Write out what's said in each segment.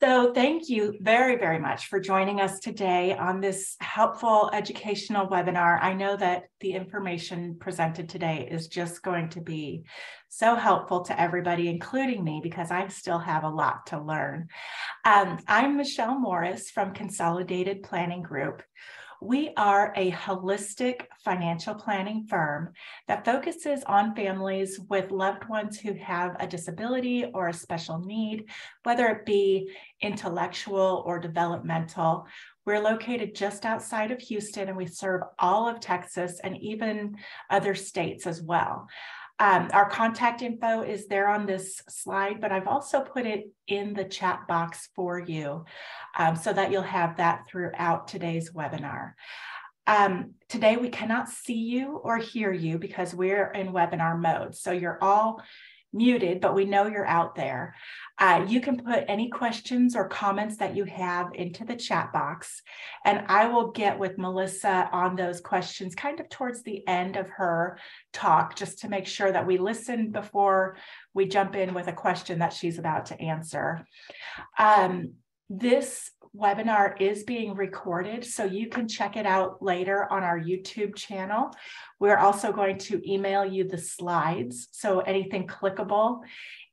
So thank you very, very much for joining us today on this helpful educational webinar. I know that the information presented today is just going to be so helpful to everybody, including me, because I still have a lot to learn. Um, I'm Michelle Morris from Consolidated Planning Group. We are a holistic financial planning firm that focuses on families with loved ones who have a disability or a special need, whether it be intellectual or developmental. We're located just outside of Houston and we serve all of Texas and even other states as well. Um, our contact info is there on this slide, but I've also put it in the chat box for you um, so that you'll have that throughout today's webinar. Um, today, we cannot see you or hear you because we're in webinar mode. So you're all muted, but we know you're out there. Uh, you can put any questions or comments that you have into the chat box, and I will get with Melissa on those questions kind of towards the end of her talk, just to make sure that we listen before we jump in with a question that she's about to answer. Um, this webinar is being recorded, so you can check it out later on our YouTube channel. We're also going to email you the slides, so anything clickable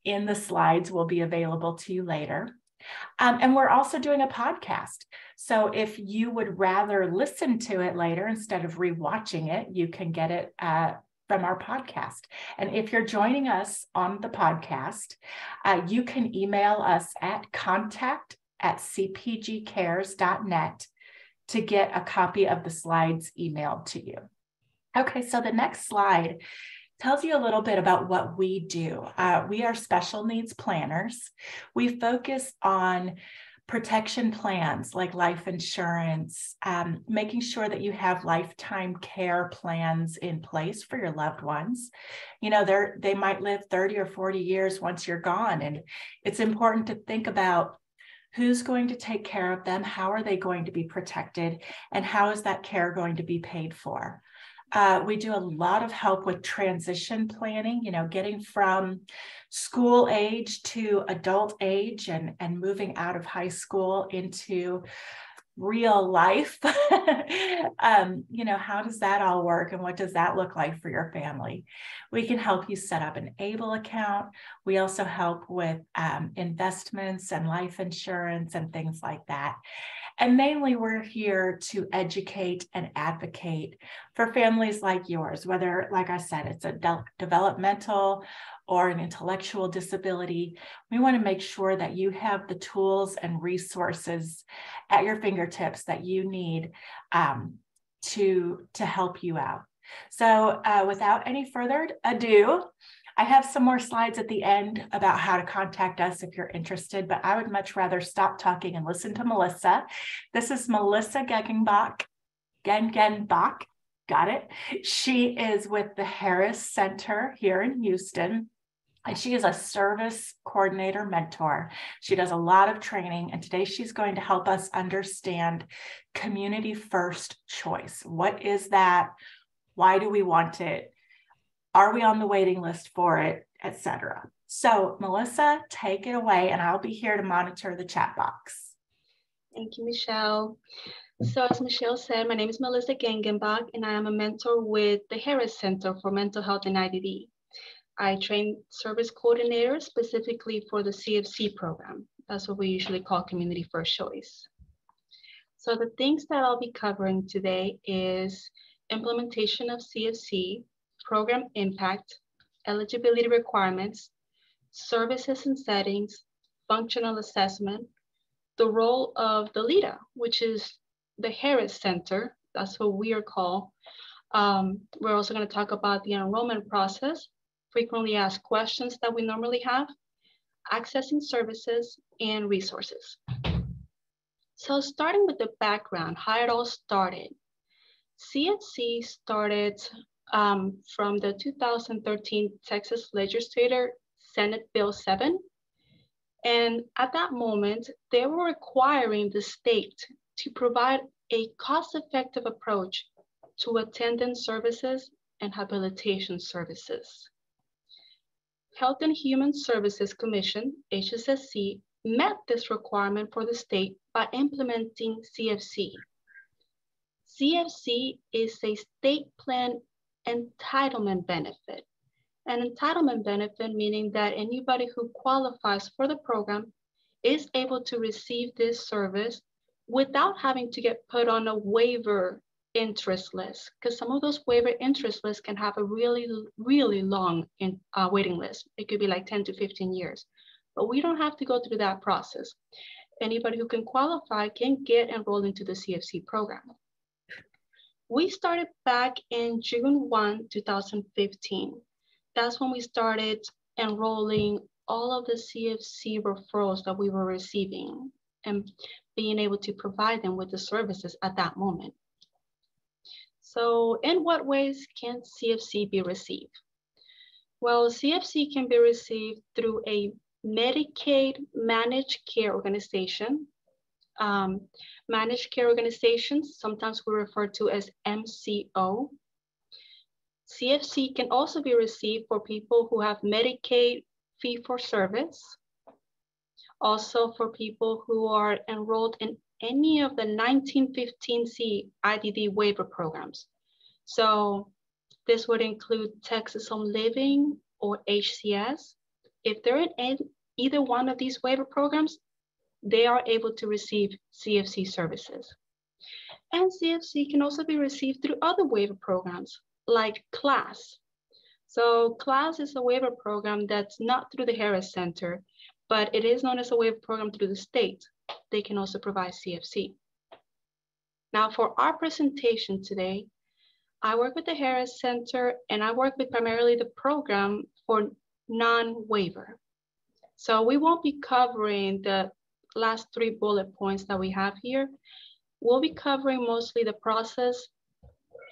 in the slides will be available to you later. Um, and we're also doing a podcast. So if you would rather listen to it later instead of rewatching it, you can get it uh, from our podcast. And if you're joining us on the podcast, uh, you can email us at contact at cpgcares.net to get a copy of the slides emailed to you. Okay, so the next slide tells you a little bit about what we do. Uh, we are special needs planners. We focus on protection plans like life insurance, um, making sure that you have lifetime care plans in place for your loved ones. You know, they're they might live 30 or 40 years once you're gone. And it's important to think about who's going to take care of them, how are they going to be protected, and how is that care going to be paid for. Uh, we do a lot of help with transition planning, you know, getting from school age to adult age and, and moving out of high school into real life. um, you know, how does that all work and what does that look like for your family? We can help you set up an ABLE account. We also help with um, investments and life insurance and things like that. And mainly, we're here to educate and advocate for families like yours, whether, like I said, it's a de- developmental or an intellectual disability. We want to make sure that you have the tools and resources at your fingertips that you need um, to, to help you out. So, uh, without any further ado, I have some more slides at the end about how to contact us if you're interested, but I would much rather stop talking and listen to Melissa. This is Melissa Gegenbach, Gengenbach, got it. She is with the Harris Center here in Houston. And she is a service coordinator mentor. She does a lot of training, and today she's going to help us understand community first choice. What is that? Why do we want it? Are we on the waiting list for it, etc. So, Melissa, take it away, and I'll be here to monitor the chat box. Thank you, Michelle. So, as Michelle said, my name is Melissa Gengenbach, and I am a mentor with the Harris Center for Mental Health and IDD. I train service coordinators specifically for the CFC program. That's what we usually call Community First Choice. So the things that I'll be covering today is implementation of CFC, program impact, eligibility requirements, services and settings, functional assessment, the role of the LIDDA, which is the Harris Center, that's what we are called. Um, we're also gonna talk about the enrollment process, frequently asked questions that we normally have, accessing services and resources. So starting with the background, how it all started. CFC started um, from the 2013 Texas Legislature Senate Bill 7. And at that moment, they were requiring the state to provide a cost-effective approach to attendant services and habilitation services. Health and Human Services Commission, HHSC, met this requirement for the state by implementing CFC. CFC is a state plan entitlement benefit. An entitlement benefit meaning that anybody who qualifies for the program is able to receive this service without having to get put on a waiver interest list because some of those waiver interest lists can have a really, really long in, uh, waiting list. It could be like 10 to 15 years, but we don't have to go through that process. Anybody who can qualify can get enrolled into the CFC program. We started back in June 1, 2015. That's when we started enrolling all of the CFC referrals that we were receiving and being able to provide them with the services at that moment. So in what ways can CFC be received? Well, CFC can be received through a Medicaid managed care organization. Um, managed care organizations, sometimes we refer to as MCO. CFC can also be received for people who have Medicaid fee for service. Also for people who are enrolled in any of the 1915C IDD waiver programs. So this would include Texas Home Living or HCS. If they're in either one of these waiver programs, they are able to receive CFC services. And CFC can also be received through other waiver programs like CLASS. So CLASS is a waiver program that's not through the Harris Center, but it is known as a waiver program through the state they can also provide CFC. Now for our presentation today, I work with the Harris Center and I work with primarily the program for non-waiver. So we won't be covering the last three bullet points that we have here. We'll be covering mostly the process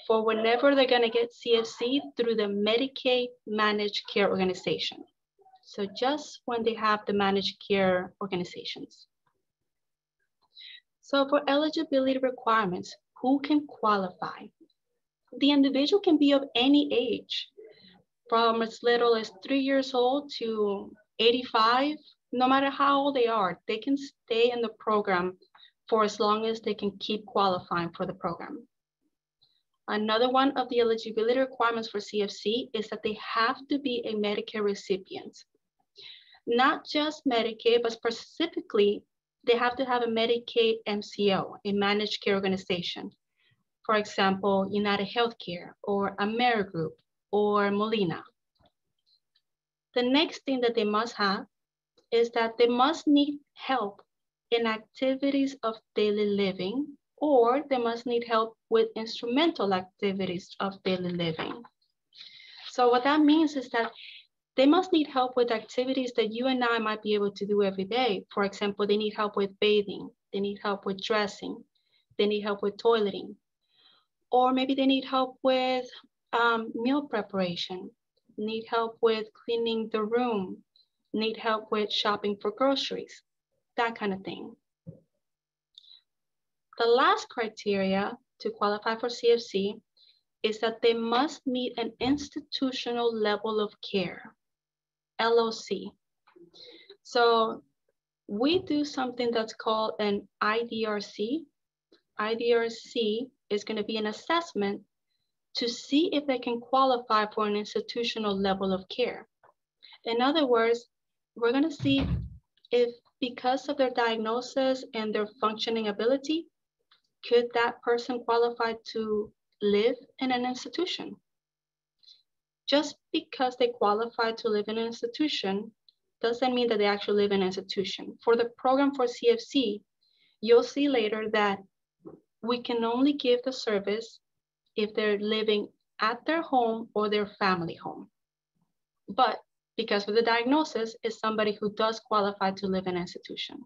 for whenever they're gonna get CFC through the Medicaid Managed Care Organization. So just when they have the managed care organizations. So for eligibility requirements, who can qualify? The individual can be of any age, from as little as three years old to 85, no matter how old they are, they can stay in the program for as long as they can keep qualifying for the program. Another one of the eligibility requirements for CFC is that they have to be a Medicare recipient. Not just Medicaid, but specifically they have to have a Medicaid MCO, a managed care organization. For example, United Healthcare or Amerigroup or Molina. The next thing that they must have is that they must need help in activities of daily living or they must need help with instrumental activities of daily living. So what that means is that they must need help with activities that you and I might be able to do every day. For example, they need help with bathing, they need help with dressing, they need help with toileting, or maybe they need help with um, meal preparation, need help with cleaning the room, need help with shopping for groceries, that kind of thing. The last criteria to qualify for CFC is that they must meet an institutional level of care. LOC. So we do something that's called an IDRC. IDRC is going to be an assessment to see if they can qualify for an institutional level of care. In other words, we're going to see if because of their diagnosis and their functioning ability, could that person qualify to live in an institution? just because they qualify to live in an institution doesn't mean that they actually live in an institution. For the program for CFC, you'll see later that we can only give the service if they're living at their home or their family home. But because of the diagnosis is somebody who does qualify to live in an institution.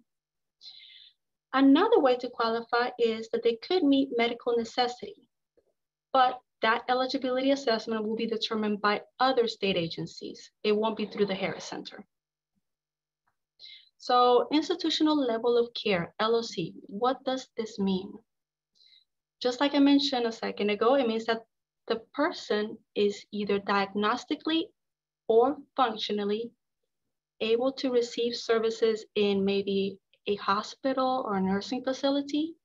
Another way to qualify is that they could meet medical necessity, but that eligibility assessment will be determined by other state agencies. It won't be through the Harris Center. So institutional level of care, LOC, what does this mean? Just like I mentioned a second ago, it means that the person is either diagnostically or functionally able to receive services in maybe a hospital or a nursing facility,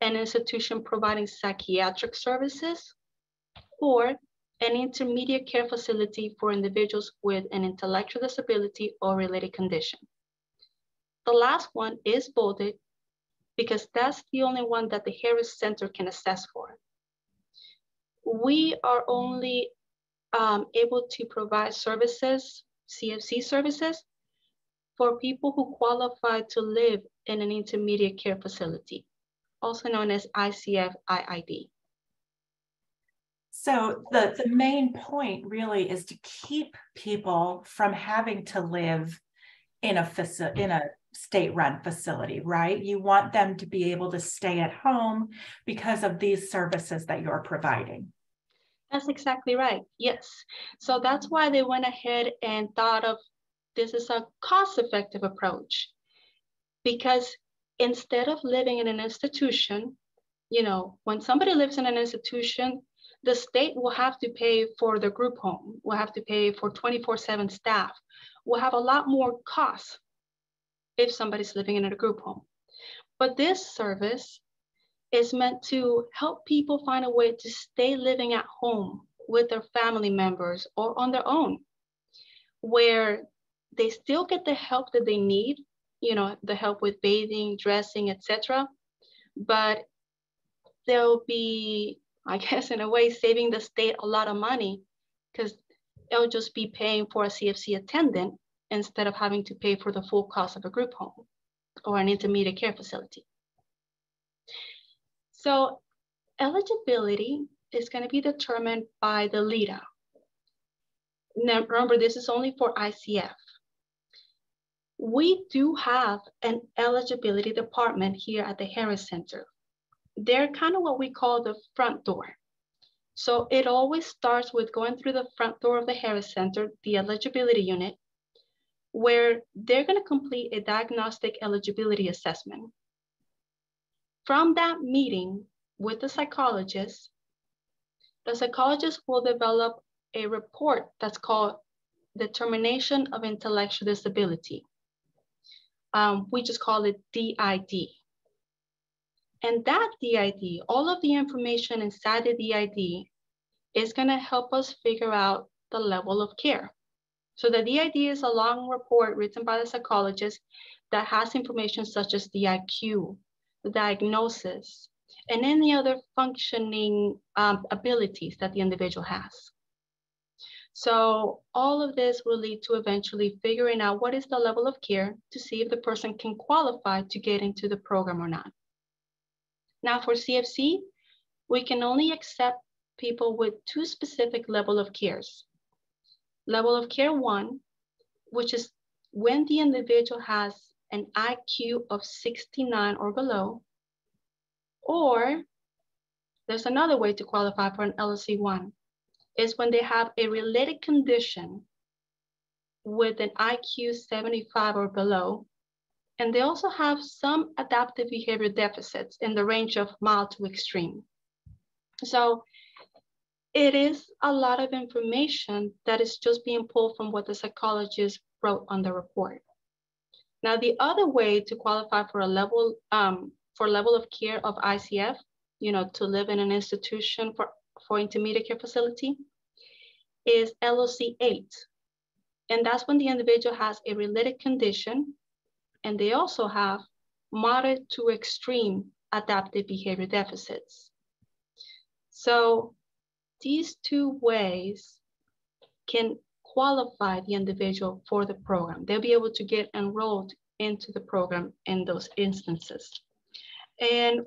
an institution providing psychiatric services, or an intermediate care facility for individuals with an intellectual disability or related condition. The last one is bolded because that's the only one that the Harris Center can assess for. We are only um, able to provide services, CFC services, for people who qualify to live in an intermediate care facility, also known as ICF IID. So the, the main point really is to keep people from having to live in a facility in a state-run facility, right? You want them to be able to stay at home because of these services that you're providing. That's exactly right. Yes. So that's why they went ahead and thought of this is a cost-effective approach because instead of living in an institution, you know, when somebody lives in an institution, the state will have to pay for the group home, will have to pay for 24-7 staff, will have a lot more costs if somebody's living in a group home. But this service is meant to help people find a way to stay living at home with their family members or on their own, where they still get the help that they need, you know, the help with bathing, dressing, etc. But they'll be, I guess, in a way, saving the state a lot of money because they'll just be paying for a CFC attendant instead of having to pay for the full cost of a group home or an intermediate care facility. So eligibility is going to be determined by the LIDDA. Now, remember, this is only for ICF. We do have an eligibility department here at the Harris Center. They're kind of what we call the front door. So it always starts with going through the front door of the Harris Center, the eligibility unit, where they're going to complete a diagnostic eligibility assessment. From that meeting with the psychologist, the psychologist will develop a report that's called Determination of Intellectual Disability. Um, we just call it DID. And that DID, all of the information inside the DID is gonna help us figure out the level of care. So the DID is a long report written by the psychologist that has information such as the IQ, diagnosis, and any other functioning um, abilities that the individual has. So all of this will lead to eventually figuring out what is the level of care to see if the person can qualify to get into the program or not. Now for CFC, we can only accept people with two specific level of cares. Level of care one, which is when the individual has an IQ of 69 or below, or there's another way to qualify for an LOC1, is when they have a related condition with an IQ 75 or below, and they also have some adaptive behavior deficits in the range of mild to extreme. So it is a lot of information that is just being pulled from what the psychologist wrote on the report. Now, the other way to qualify for a level um, for level of care of ICF, you know, to live in an institution for, for intermediate care facility is LOC 8. And that's when the individual has a related condition and they also have moderate to extreme adaptive behavior deficits. So these two ways can qualify the individual for the program. They'll be able to get enrolled into the program in those instances. And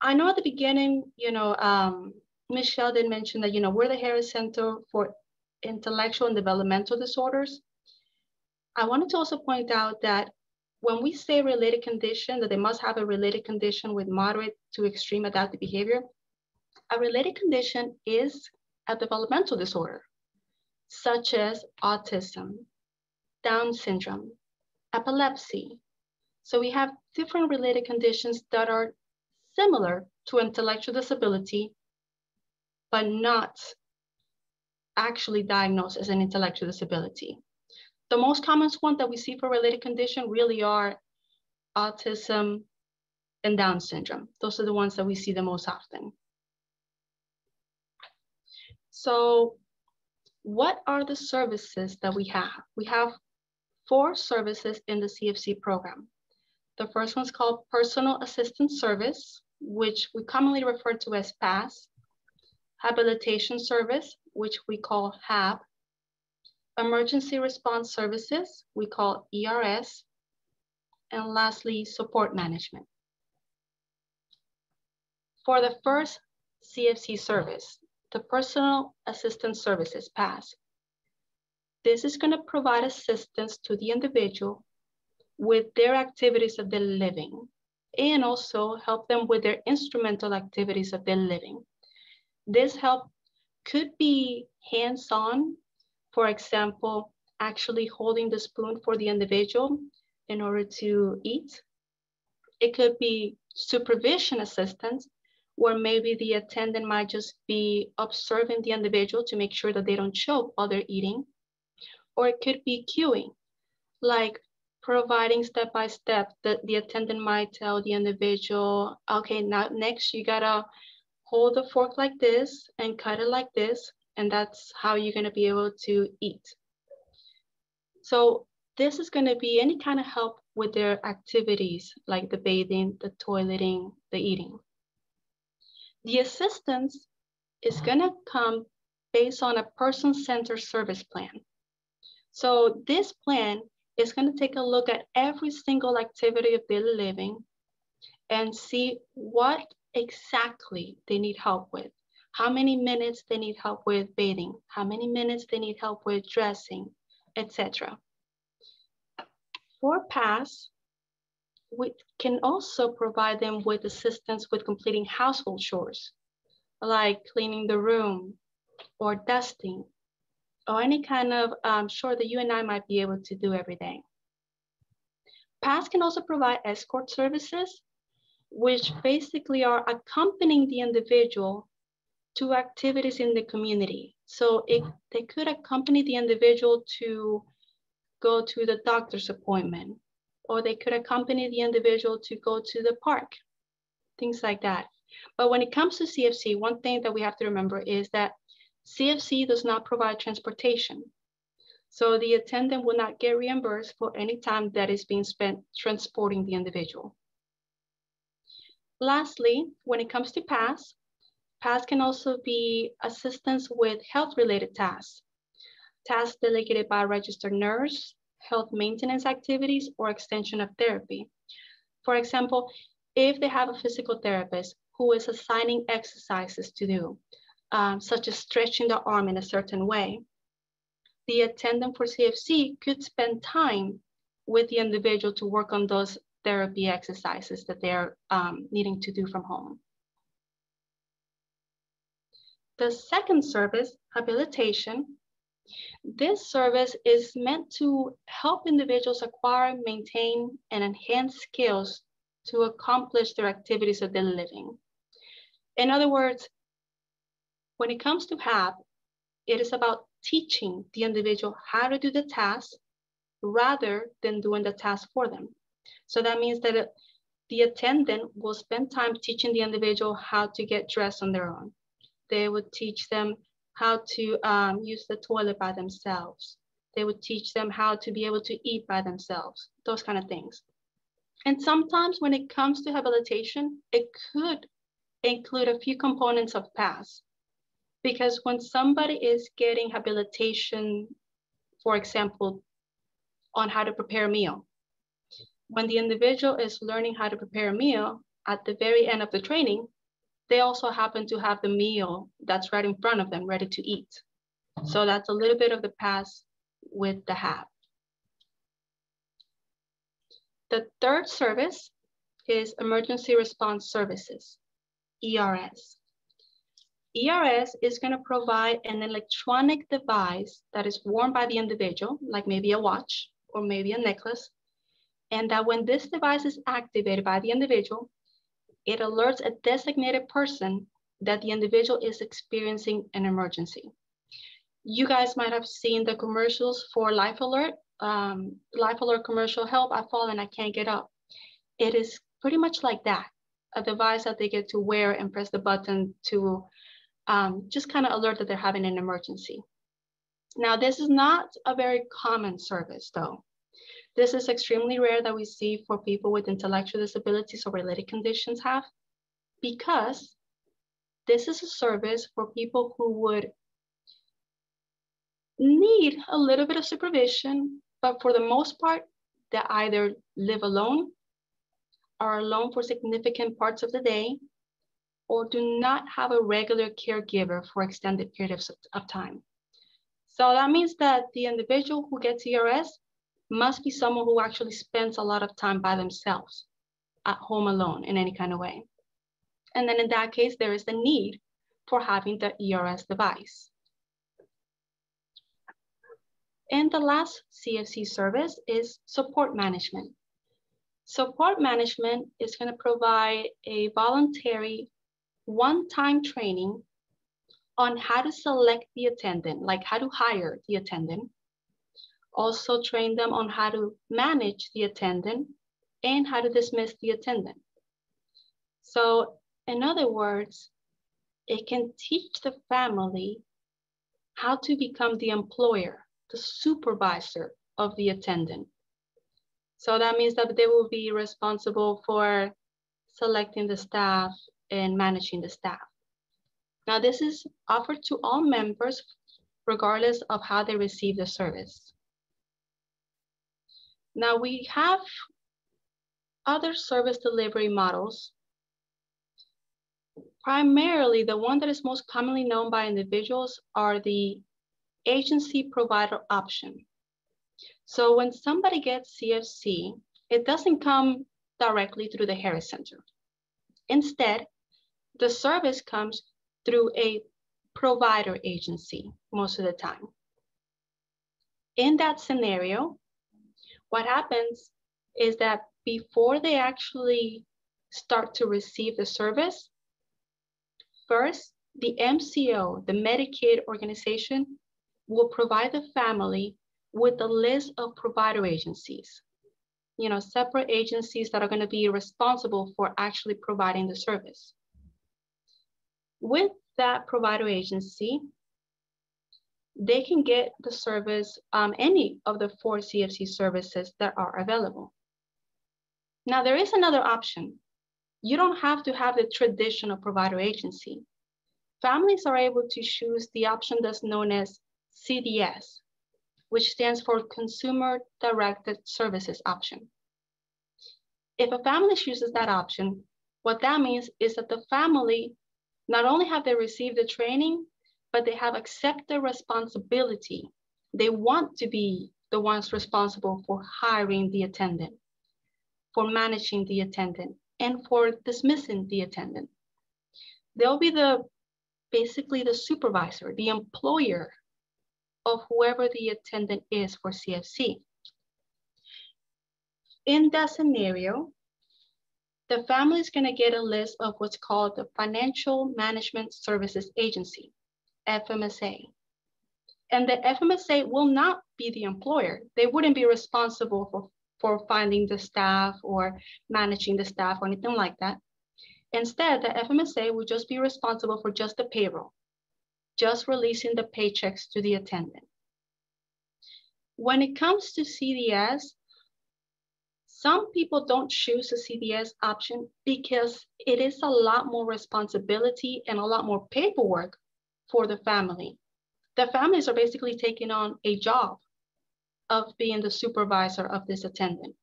I know at the beginning, you know, um, Michelle did mention that, you know, we're the Harris Center for Intellectual and Developmental Disorders. I wanted to also point out that when we say related condition, that they must have a related condition with moderate to extreme adaptive behavior, a related condition is a developmental disorder, such as autism, Down syndrome, epilepsy. So we have different related conditions that are similar to intellectual disability, but not actually diagnosed as an intellectual disability. the most common ones that we see for related condition really are autism and Down syndrome. Those are the ones that we see the most often. So what are the services that we have? We have four services in the CFC program. The first one is called Personal Assistance Service, which we commonly refer to as PASS, Habilitation Service, which we call HAB, Emergency Response Services, we call ERS, and lastly, Support Management. For the first CFC service, the Personal Assistance Services, PASS, this is gonna provide assistance to the individual with their activities of daily living and also help them with their instrumental activities of daily living. This help could be hands-on, for example, actually holding the spoon for the individual in order to eat. It could be supervision assistance, where maybe the attendant might just be observing the individual to make sure that they don't choke while they're eating. Or it could be cueing, like providing step by step that the attendant might tell the individual, okay, now next you gotta hold the fork like this and cut it like this, and that's how you're gonna be able to eat. So this is gonna be any kind of help with their activities like the bathing, the toileting, the eating. The assistance is gonna come based on a person-centered service plan. So this plan is gonna take a look at every single activity of daily living and see what exactly they need help with. How many minutes they need help with bathing, how many minutes they need help with dressing, etc. For PASS, we can also provide them with assistance with completing household chores, like cleaning the room or dusting, or any kind of um, chore that you and I might be able to do every day. PASS can also provide escort services, which basically are accompanying the individual to activities in the community. So it, they could accompany the individual to go to the doctor's appointment, or they could accompany the individual to go to the park, things like that. But when it comes to CFC, one thing that we have to remember is that CFC does not provide transportation. So the attendant will not get reimbursed for any time that is being spent transporting the individual. Lastly, when it comes to PASS, PASS can also be assistance with health-related tasks, tasks delegated by a registered nurse, health maintenance activities, or extension of therapy. For example, if they have a physical therapist who is assigning exercises to do, um, such as stretching the arm in a certain way, the attendant for CFC could spend time with the individual to work on those therapy exercises that they're um, needing to do from home. The second service, habilitation, this service is meant to help individuals acquire, maintain, and enhance skills to accomplish their activities of daily living. In other words, when it comes to HAB, it is about teaching the individual how to do the task rather than doing the task for them. So that means that the attendant will spend time teaching the individual how to get dressed on their own. They would teach them how to um, use the toilet by themselves. They would teach them how to be able to eat by themselves, those kind of things. And sometimes when it comes to habilitation, it could include a few components of PASS. Because when somebody is getting habilitation, for example, on how to prepare a meal, when the individual is learning how to prepare a meal, at the very end of the training, they also happen to have the meal that's right in front of them, ready to eat. So that's a little bit of the past with the HAB. The third service is Emergency Response Services, ERS. ERS is going to provide an electronic device that is worn by the individual, like maybe a watch or maybe a necklace, and that when this device is activated by the individual, it alerts a designated person that the individual is experiencing an emergency. You guys might have seen the commercials for Life Alert um, life alert commercial, help, I fall and I can't get up. It is pretty much like that, a device that they get to wear and press the button to um, just kind of alert that they're having an emergency. Now, this is not a very common service though. This is extremely rare that we see for people with intellectual disabilities or related conditions have, because this is a service for people who would need a little bit of supervision, but for the most part, they either live alone, are alone for significant parts of the day, or do not have a regular caregiver for extended periods of time. So that means that the individual who gets ERS must be someone who actually spends a lot of time by themselves at home alone in any kind of way. And then in that case, there is the need for having the ERS device. And the last CFC service is support management. Support management is gonna provide a voluntary one-time training on how to select the attendant, like how to hire the attendant. Also train them on how to manage the attendant and how to dismiss the attendant. So in other words, it can teach the family how to become the employer the supervisor of the attendant. So that means that they will be responsible for selecting the staff and managing the staff. Now this is offered to all members regardless of how they receive the service. Now we have other service delivery models. Primarily, the one that is most commonly known by individuals are the agency provider option. So when somebody gets CFC, it doesn't come directly through the Harris Center. Instead, the service comes through a provider agency most of the time. In that scenario, what happens is that before they actually start to receive the service, first, the MCO, the Medicaid organization, will provide the family with a list of provider agencies, you know, separate agencies that are going to be responsible for actually providing the service. With that provider agency, they can get the service, um, any of the four CFC services that are available. Now, there is another option. You don't have to have the traditional provider agency. Families are able to choose the option that's known as CDS, which stands for Consumer Directed Services option. If a family chooses that option, what that means is that the family not only have they received the training, but they have accepted responsibility. They want to be the ones responsible for hiring the attendant, for managing the attendant, and for dismissing the attendant. They'll be the basically the supervisor, the employer of whoever the attendant is for CFC. In that scenario, the family is going to get a list of what's called the Financial Management Services Agency, FMSA. And the FMSA will not be the employer. They wouldn't be responsible for, for finding the staff or managing the staff or anything like that. Instead, the FMSA would just be responsible for just the payroll just releasing the paychecks to the attendant. When it comes to CDS, some people don't choose the CDS option because it is a lot more responsibility and a lot more paperwork for the family. The families are basically taking on a job of being the supervisor of this attendant.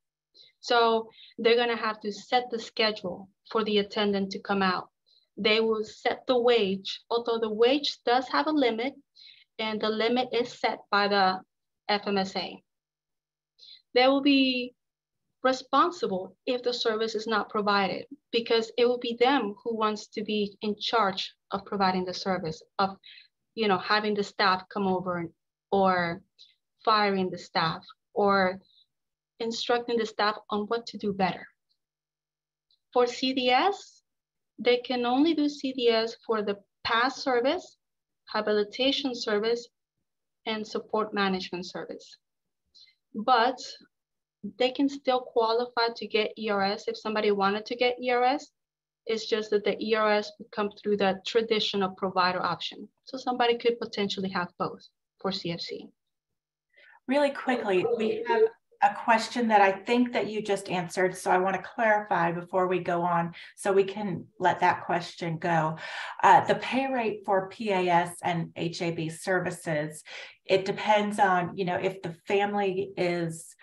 So they're gonna have to set the schedule for the attendant to come out they will set the wage, although the wage does have a limit and the limit is set by the FMSA. There will be responsible if the service is not provided because it will be them who wants to be in charge of providing the service of you know having the staff come over or firing the staff or instructing the staff on what to do better. For CDS, they can only do CDS for the PASS service, habilitation service, and support management service. but they can still qualify to get ERS if somebody wanted to get ERS. It's just that the ERS would come through the traditional provider option. So somebody could potentially have both for CFC. Really quickly, we have a question that I think that you just answered. So I want to clarify before we go on so we can let that question go. Uh, the pay rate for PAS and HAB services, it depends on, you know, if the family is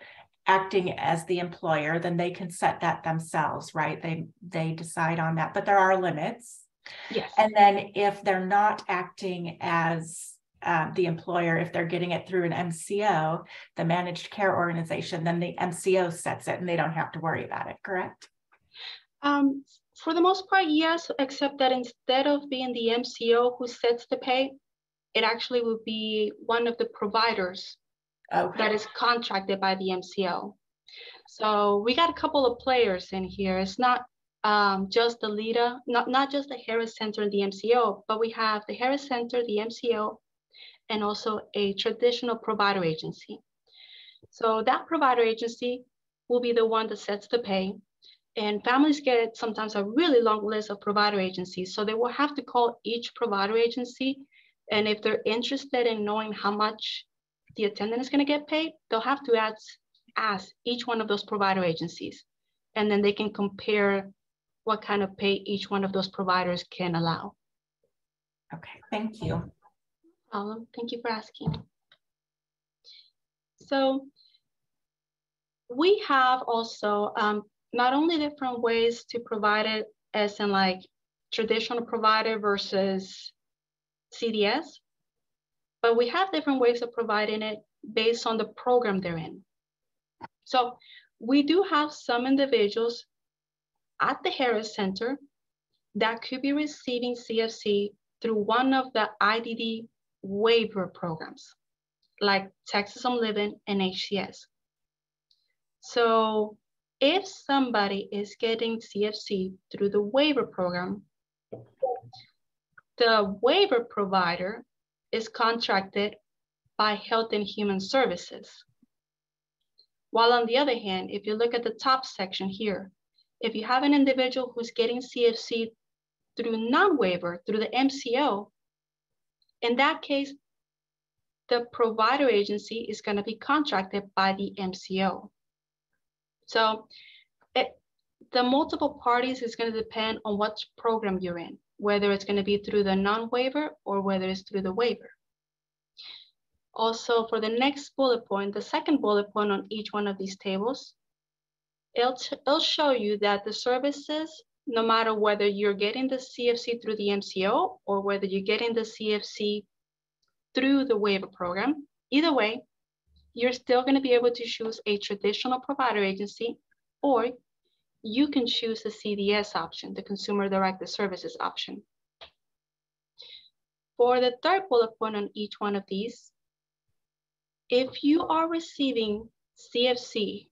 acting as the employer, then they can set that themselves, right? They they decide on that, but there are limits. Yes. And then if they're not acting as uh, the employer, if they're getting it through an MCO, the managed care organization, then the MCO sets it and they don't have to worry about it, correct? Um, for the most part, yes, except that instead of being the MCO who sets the pay, it actually would be one of the providers okay. that is contracted by the MCO. So we got a couple of players in here. It's not um, just the LIDDA, not, not just the Harris Center and the MCO, but we have the Harris Center, the MCO, and also a traditional provider agency. So that provider agency will be the one that sets the pay. And families get sometimes a really long list of provider agencies. So they will have to call each provider agency. And if they're interested in knowing how much the attendant is going to get paid, they'll have to ask, ask each one of those provider agencies. And then they can compare what kind of pay each one of those providers can allow. Okay, thank you. Um, thank you for asking. So we have also um, not only different ways to provide it as in like traditional provider versus CDS, but we have different ways of providing it based on the program they're in. So we do have some individuals at the Harris Center that could be receiving CFC through one of the IDD waiver programs like Texas Home Living and HCS. So if somebody is getting CFC through the waiver program, the waiver provider is contracted by Health and Human Services. While on the other hand, if you look at the top section here, if you have an individual who's getting CFC through non-waiver, through the MCO, in that case, the provider agency is going to be contracted by the MCO. So it, the multiple parties is going to depend on what program you're in whether it's going to be through the non-waiver or whether it's through the waiver. Also, for the next bullet point, the second bullet point on each one of these tables, it'll, it'll show you that the services, no matter whether you're getting the CFC through the MCO or whether you're getting the CFC through the waiver program, either way, you're still going to be able to choose a traditional provider agency or you can choose the CDS option, the Consumer Directed Services option. For the third bullet point on each one of these, if you are receiving CFC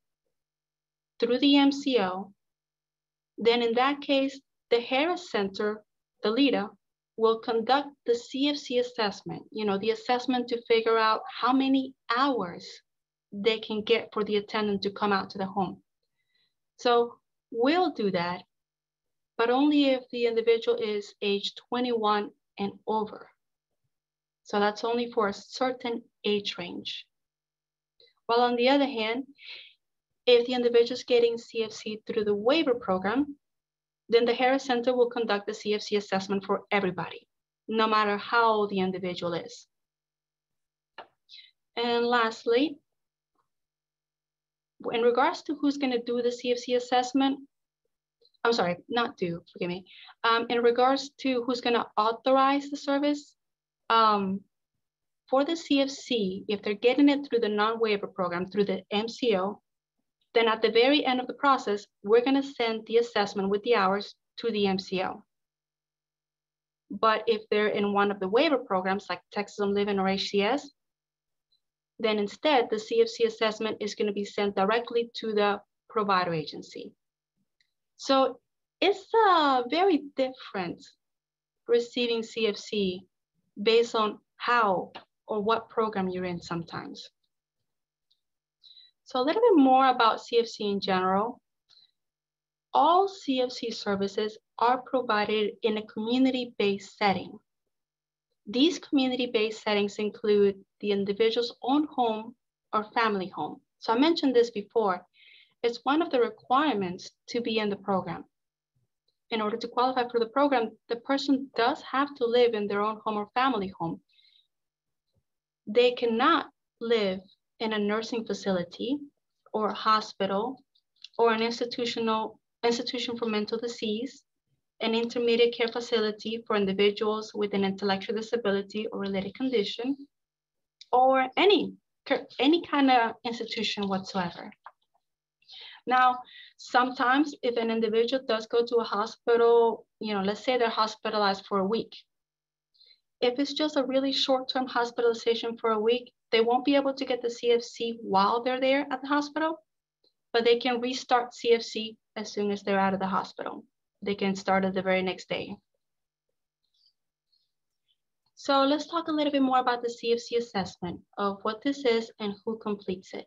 through the MCO, then in that case, the Harris Center, the LIDDA, will conduct the CFC assessment, you know, the assessment to figure out how many hours they can get for the attendant to come out to the home. So will do that, but only if the individual is age 21 and over. So that's only for a certain age range. While on the other hand, if the individual is getting CFC through the waiver program, then the Harris Center will conduct the CFC assessment for everybody, no matter how old the individual is. And lastly, in regards to who's going to do the CFC assessment, I'm sorry, not do, forgive me. Um, in regards to who's going to authorize the service, um, for the CFC, if they're getting it through the non-waiver program, through the MCO, then at the very end of the process, we're going to send the assessment with the hours to the MCO. But if they're in one of the waiver programs like Texas Living or HCS, then instead the CFC assessment is going to be sent directly to the provider agency. So it's very different receiving CFC based on how or what program you're in sometimes. So a little bit more about CFC in general. All CFC services are provided in a community-based setting. These community-based settings include the individual's own home or family home. So I mentioned this before. It's one of the requirements to be in the program. In order to qualify for the program, the person does have to live in their own home or family home. They cannot live in a nursing facility or a hospital or an institutional institution for mental disease, an intermediate care facility for individuals with an intellectual disability or related condition, or any, any kind of institution whatsoever. Now, sometimes if an individual does go to a hospital, you know, let's say they're hospitalized for a week. If it's just a really short-term hospitalization for a week, they won't be able to get the CFC while they're there at the hospital, but they can restart CFC as soon as they're out of the hospital. They can start it the very next day. So let's talk a little bit more about the CFC assessment of what this is and who completes it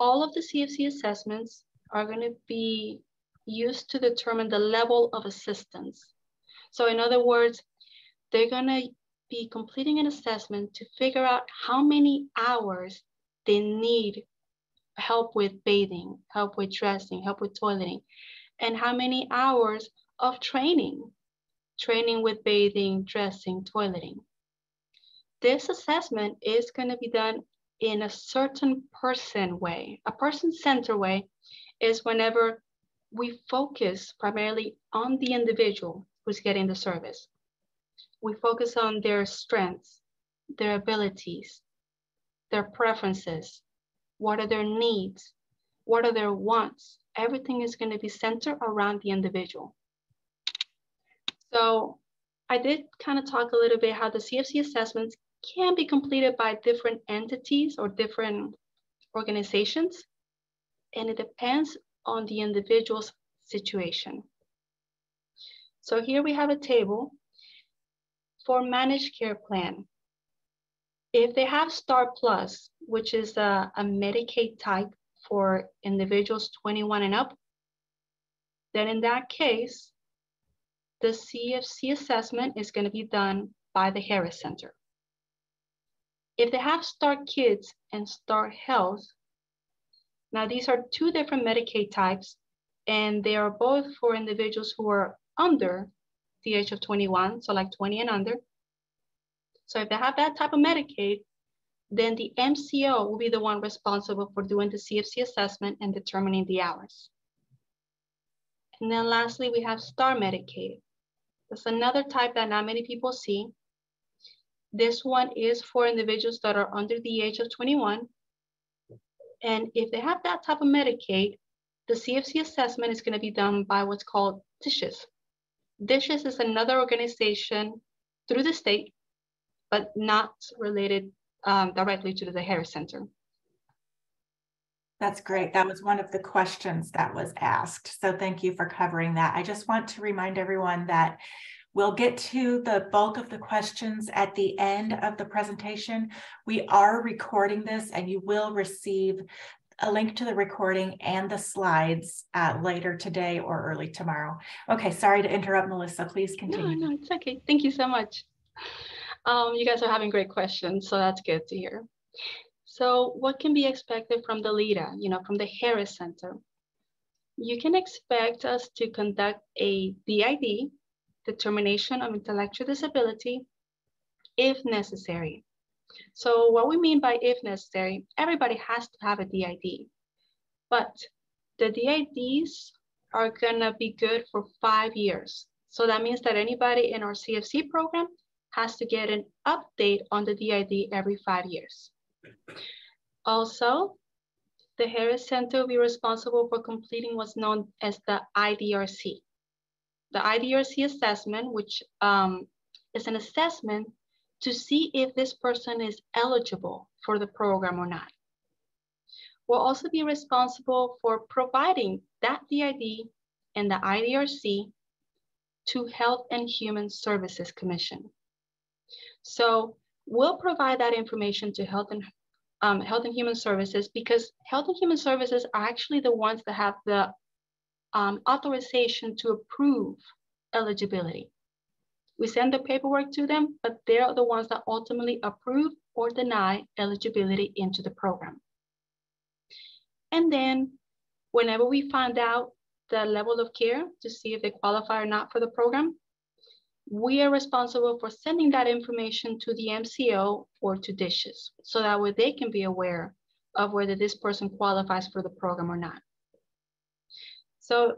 all of the CFC assessments are going to be used to determine the level of assistance. So in other words, they're going to be completing an assessment to figure out how many hours they need help with bathing, help with dressing, help with toileting, and how many hours of training, training with bathing, dressing, toileting. This assessment is going to be done in a certain person way. A person-centered way is whenever we focus primarily on the individual who's getting the service. We focus on their strengths, their abilities, their preferences, what are their needs, what are their wants. Everything is going to be centered around the individual. So I did kind of talk a little bit how the CFC assessments can be completed by different entities or different organizations, and it depends on the individual's situation. So here we have a table for managed care plan. If they have STAR Plus, which is a, a Medicaid type for individuals 21 and up, then in that case, the CFC assessment is going to be done by the Harris Center. If they have STAR Kids and STAR Health, now these are two different Medicaid types, and they are both for individuals who are under the age of 21, so like 20 and under. So if they have that type of Medicaid, then the MCO will be the one responsible for doing the CFC assessment and determining the hours. And then lastly, we have STAR Medicaid. That's another type that not many people see. This one is for individuals that are under the age of 21. And if they have that type of Medicaid, the CFC assessment is gonna be done by what's called DSHS. DSHS is another organization through the state, but not related um, directly to the Harris Center. That's great. That was one of the questions that was asked. So thank you for covering that. I just want to remind everyone that We'll get to the bulk of the questions at the end of the presentation. We are recording this and you will receive a link to the recording and the slides uh, later today or early tomorrow. Okay, sorry to interrupt, Melissa. Please continue. No, no, it's okay. Thank you so much. Um, you guys are having great questions, so that's good to hear. So what can be expected from the LIDDA, you know, from the Harris Center? You can expect us to conduct a DID, determination of intellectual disability if necessary. So what we mean by if necessary, everybody has to have a DID, but the DIDs are gonna be good for five years. So that means that anybody in our CFC program has to get an update on the DID every five years. Also, the Harris Center will be responsible for completing what's known as the IDRC, the IDRC assessment, which um, is an assessment to see if this person is eligible for the program or not. We'll also be responsible for providing that DID and the IDRC to Health and Human Services Commission. So we'll provide that information to Health and um, Health and Human Services because Health and Human Services are actually the ones that have the um, authorization to approve eligibility. We send the paperwork to them, but they're the ones that ultimately approve or deny eligibility into the program. And then whenever we find out the level of care to see if they qualify or not for the program, we are responsible for sending that information to the MCO or to DSHS so that way they can be aware of whether this person qualifies for the program or not. So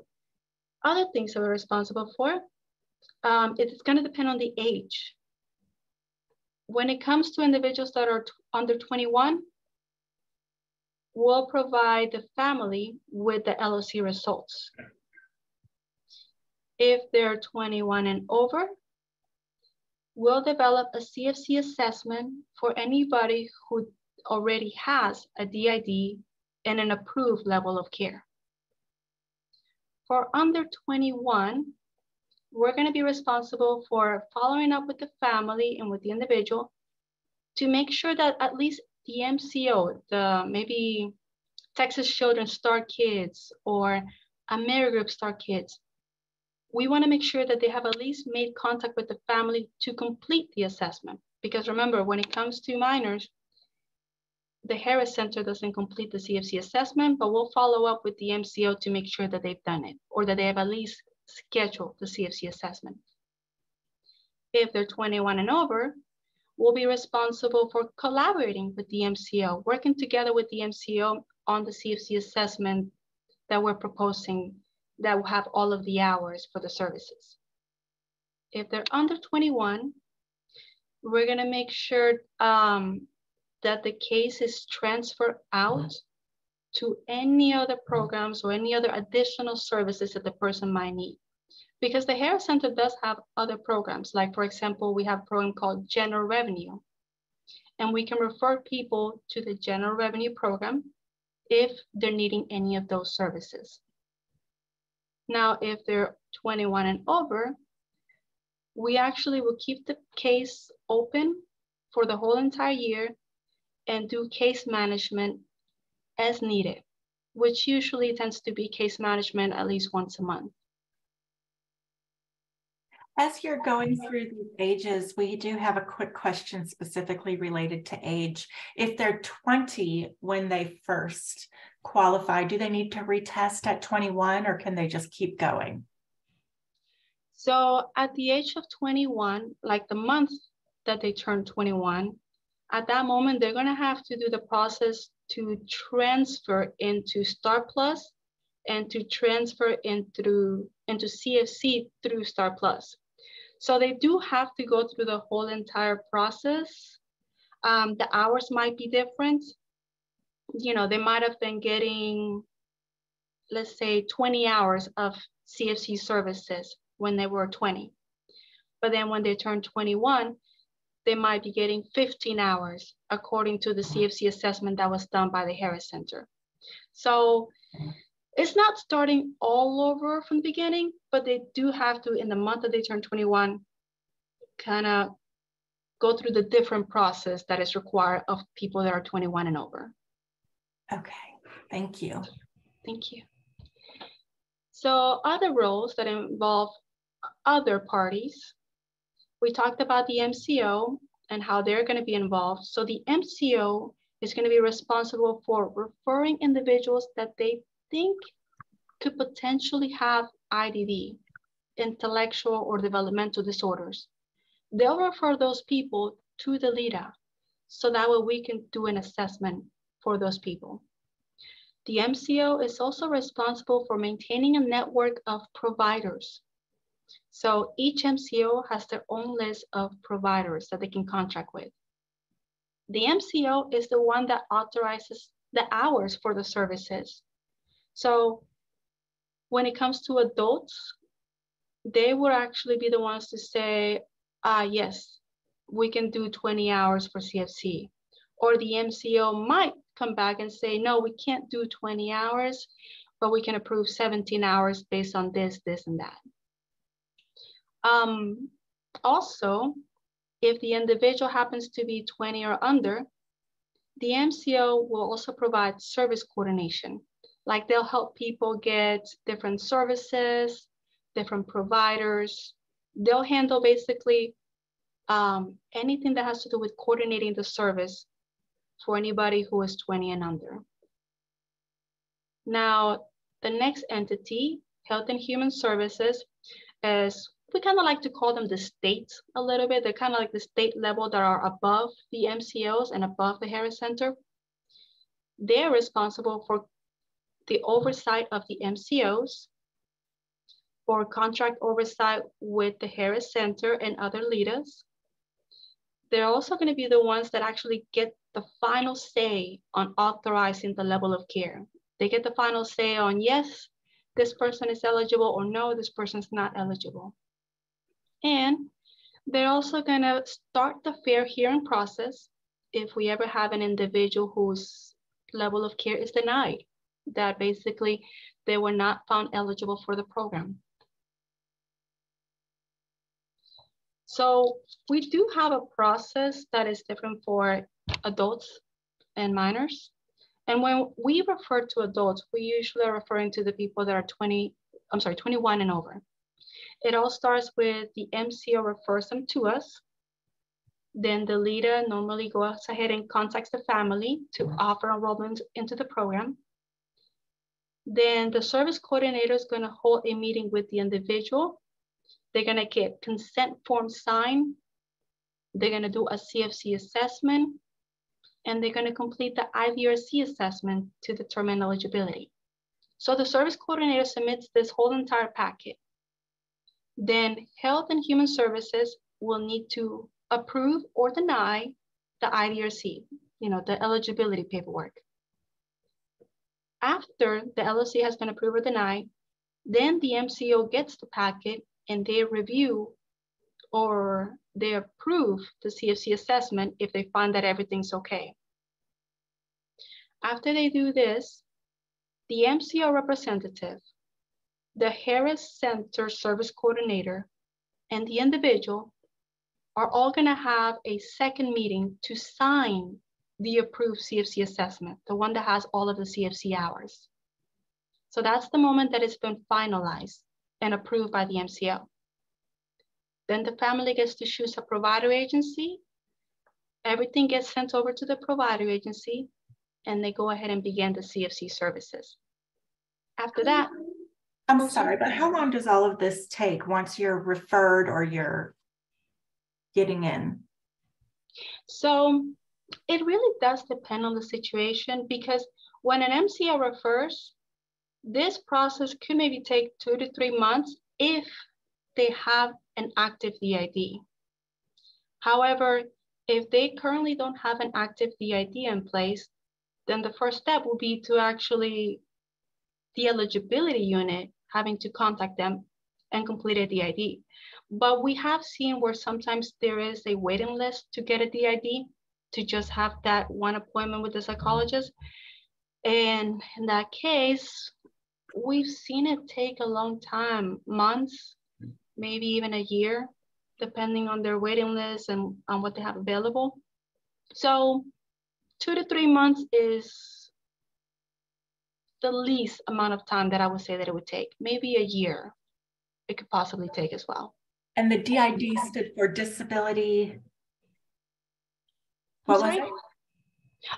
other things that we're responsible for, um, it's gonna depend on the age. When it comes to individuals that are under 21, we'll provide the family with the LOC results. If they're 21 and over, we'll develop a CFC assessment for anybody who already has a DID and an approved level of care. For under 21, we're gonna be responsible for following up with the family and with the individual to make sure that at least the MCO, the maybe Texas Children Star Kids or AmeriGroup Star Kids, we wanna make sure that they have at least made contact with the family to complete the assessment. Because remember, when it comes to minors, the Harris Center doesn't complete the CFC assessment, but we'll follow up with the MCO to make sure that they've done it or that they have at least scheduled the CFC assessment. If they're 21 and over, we'll be responsible for collaborating with the MCO, working together with the MCO on the CFC assessment that we're proposing that will have all of the hours for the services. If they're under 21, we're gonna make sure um, that the case is transferred out to any other programs or any other additional services that the person might need. Because the Harris Center does have other programs, like for example, we have a program called General Revenue, and we can refer people to the General Revenue program if they're needing any of those services. Now, if they're 21 and over, we actually will keep the case open for the whole entire year and do case management as needed, which usually tends to be case management at least once a month. As you're going through these ages, we do have a quick question specifically related to age. If they're 20 when they first qualify, do they need to retest at 21 or can they just keep going? So at the age of 21, like the month that they turn 21, at that moment, they're gonna have to do the process to transfer into Star Plus and to transfer into, into CFC through Star Plus. So they do have to go through the whole entire process. Um, the hours might be different. You know, they might have been getting, let's say 20 hours of CFC services when they were 20. But then when they turn 21, they might be getting 15 hours according to the CFC assessment that was done by the Harris Center. So it's not starting all over from the beginning, but they do have to, in the month that they turn 21, kind of go through the different process that is required of people that are 21 and over. Okay, thank you. Thank you. So other roles that involve other parties we talked about the MCO and how they're going to be involved. So the MCO is going to be responsible for referring individuals that they think could potentially have IDD, intellectual or developmental disorders. They'll refer those people to the LIDDA so that way we can do an assessment for those people. The MCO is also responsible for maintaining a network of providers so each MCO has their own list of providers that they can contract with. The MCO is the one that authorizes the hours for the services. So when it comes to adults, they would actually be the ones to say, ah, yes, we can do 20 hours for CFC. Or the MCO might come back and say, no, we can't do 20 hours, but we can approve 17 hours based on this, this, and that. Um, also, if the individual happens to be 20 or under, the MCO will also provide service coordination. Like they'll help people get different services, different providers. They'll handle basically um, anything that has to do with coordinating the service for anybody who is 20 and under. Now, the next entity, Health and Human Services, is we kind of like to call them the states a little bit. They're kind of like the state level that are above the MCOs and above the Harris Center. They're responsible for the oversight of the MCOs, for contract oversight with the Harris Center and other LIDDAs. They're also going to be the ones that actually get the final say on authorizing the level of care. They get the final say on yes, this person is eligible or no, this person's not eligible. And they're also gonna start the fair hearing process if we ever have an individual whose level of care is denied, that basically they were not found eligible for the program. So we do have a process that is different for adults and minors. And when we refer to adults, we usually are referring to the people that are 20, I'm sorry, 21 and over. It all starts with the MCO refers them to us. Then the LIDDA normally goes ahead and contacts the family to mm-hmm. offer enrollment into the program. Then the service coordinator is gonna hold a meeting with the individual. They're gonna get consent form signed. They're gonna do a CFC assessment and they're going to complete the IDRC assessment to determine eligibility. So the service coordinator submits this whole entire packet. Then Health and Human Services will need to approve or deny the IDRC, you know, the eligibility paperwork. After the LOC has been approved or denied, then the MCO gets the packet and they review or they approve the CFC assessment if they find that everything's okay. After they do this, the MCO representative, the Harris Center Service Coordinator, and the individual are all gonna have a second meeting to sign the approved CFC assessment, the one that has all of the CFC hours. So that's the moment that it's been finalized and approved by the MCO. Then the family gets to choose a provider agency. Everything gets sent over to the provider agency and they go ahead and begin the CFC services. After that. I'm sorry, but how long does all of this take once you're referred or you're getting in? So it really does depend on the situation because when an MCO refers, this process could maybe take two to three months if they have an active DID. However, if they currently don't have an active DID in place, then the first step will be to actually the eligibility unit having to contact them and complete a DID. But we have seen where sometimes there is a waiting list to get a DID to just have that one appointment with the mm-hmm. psychologist. And in that case, we've seen it take a long time, months, mm-hmm. maybe even a year, depending on their waiting list and on what they have available. So two to three months is the least amount of time that I would say that it would take. Maybe a year it could possibly take as well. And the DID stood for disability. What was it?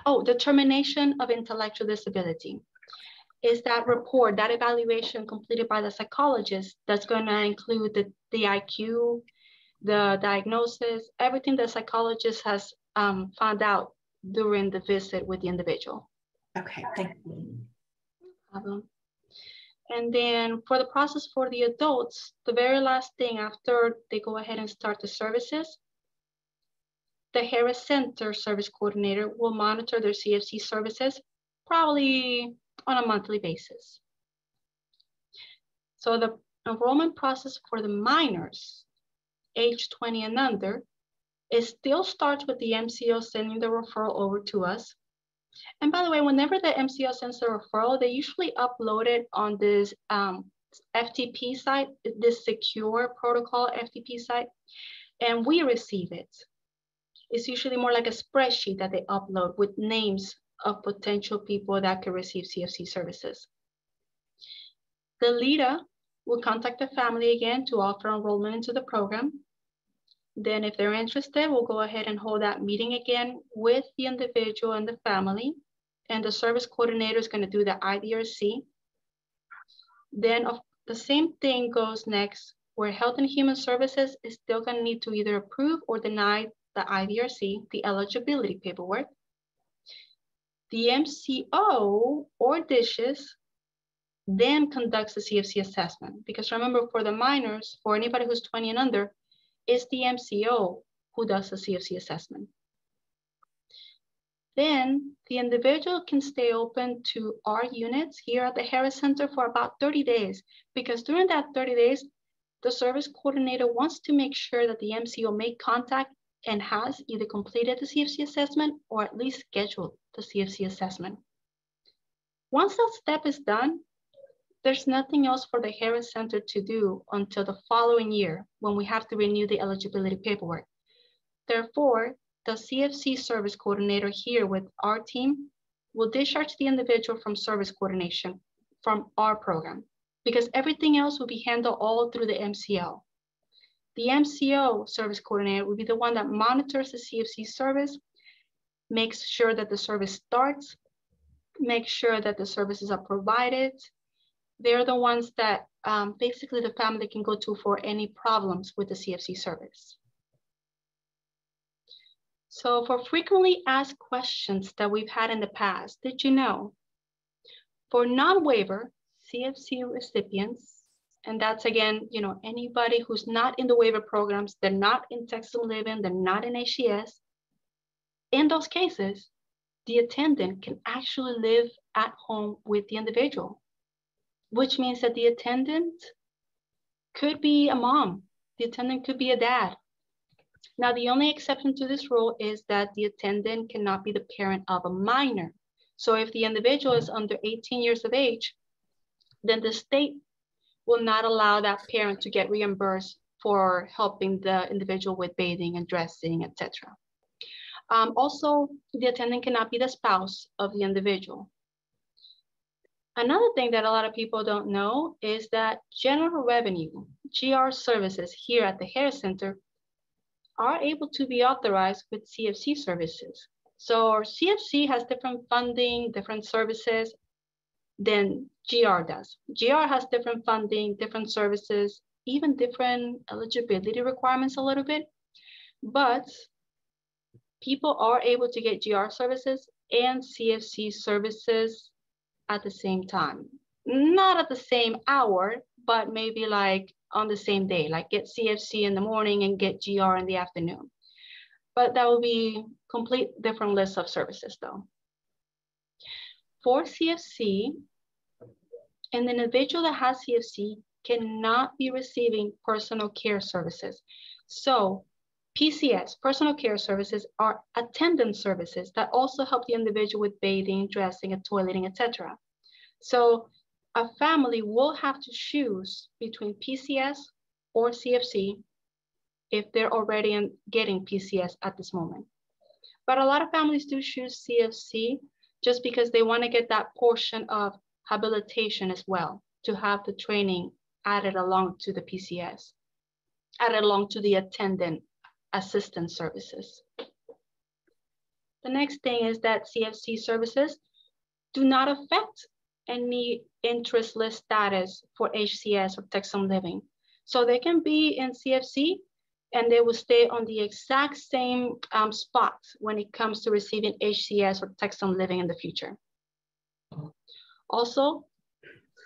Oh, determination of intellectual disability. Is that report, that evaluation completed by the psychologist that's going to include the, the IQ, the diagnosis, everything the psychologist has um, found out during the visit with the individual. Okay, thank you. No problem. And then for the process for the adults, the very last thing after they go ahead and start the services, the Harris Center Service Coordinator will monitor their CFC services probably on a monthly basis. So the enrollment process for the minors, age 20 and under, it still starts with the MCO sending the referral over to us. And by the way, whenever the MCO sends the referral, they usually upload it on this um, FTP site, this secure protocol FTP site, and we receive it. It's usually more like a spreadsheet that they upload with names of potential people that could receive CFC services. The LIDDA will contact the family again to offer enrollment into the program. Then if they're interested, we'll go ahead and hold that meeting again with the individual and the family. And the service coordinator is gonna do the IDRC. Then the same thing goes next where Health and Human Services is still gonna need to either approve or deny the IDRC, the eligibility paperwork. The MCO or DSHS then conducts the CFC assessment. Because remember, for the minors, for anybody who's 20 and under, it's the MCO who does the CFC assessment. Then the individual can stay open to our units here at the Harris Center for about 30 days, because during that 30 days, the service coordinator wants to make sure that the MCO made contact and has either completed the CFC assessment or at least scheduled the CFC assessment. Once that step is done, there's nothing else for the Harris Center to do until the following year when we have to renew the eligibility paperwork. Therefore, the CFC service coordinator here with our team will discharge the individual from service coordination from our program because everything else will be handled all through the MCO. The MCO service coordinator will be the one that monitors the CFC service, makes sure that the service starts, makes sure that the services are provided, they're the ones that um, basically the family can go to for any problems with the CFC service. So for frequently asked questions that we've had in the past, did you know? For non-waiver CFC recipients, and that's again, you know, anybody who's not in the waiver programs, they're not in Texas Living, they're not in HCS. In those cases, the attendant can actually live at home with the individual which means that the attendant could be a mom, the attendant could be a dad. Now, the only exception to this rule is that the attendant cannot be the parent of a minor. So if the individual is under 18 years of age, then the state will not allow that parent to get reimbursed for helping the individual with bathing and dressing, etc. Um, also, the attendant cannot be the spouse of the individual. Another thing that a lot of people don't know is that general revenue, GR services here at the Harris Center are able to be authorized with CFC services. So our CFC has different funding, different services than GR does. GR has different funding, different services, even different eligibility requirements a little bit, but people are able to get GR services and CFC services at the same time. Not at the same hour, but maybe like on the same day, like get CFC in the morning and get GR in the afternoon. But that will be complete different list of services though. For CFC, an individual that has CFC cannot be receiving personal care services. So PCS, personal care services, are attendant services that also help the individual with bathing, dressing, and toileting, etc. So a family will have to choose between PCS or CFC if they're already in getting PCS at this moment. But a lot of families do choose CFC just because they want to get that portion of habilitation as well to have the training added along to the PCS, added along to the attendant assistance services. The next thing is that CFC services do not affect any interest-list status for HCS or Texas Living. So they can be in CFC and they will stay on the exact same um, spot when it comes to receiving HCS or Texas Living in the future. Also,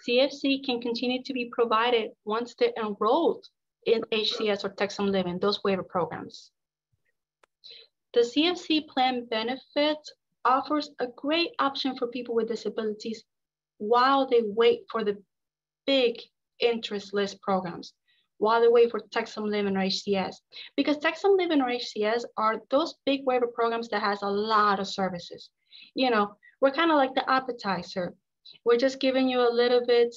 CFC can continue to be provided once they're enrolled in HCS or Texas Living, those waiver programs. The CFC plan benefit offers a great option for people with disabilities while they wait for the big interest list programs, while they wait for Texas Living or HCS. Because Texas Living or HCS are those big waiver programs that has a lot of services. You know, we're kind of like the appetizer. We're just giving you a little bit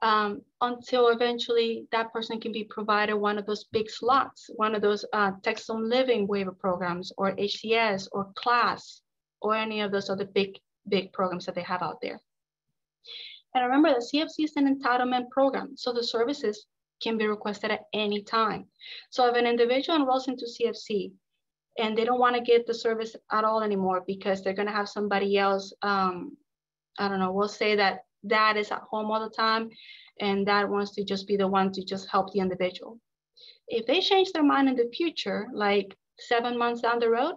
um, until eventually that person can be provided one of those big slots, one of those uh, Texas Home Living waiver programs or HCS or CLASS or any of those other big, big programs that they have out there. And remember the CFC is an entitlement program, so the services can be requested at any time. So if an individual enrolls into CFC and they don't want to get the service at all anymore because they're going to have somebody else, um, I don't know, we'll say that dad is at home all the time and dad wants to just be the one to just help the individual. If they change their mind in the future, like seven months down the road,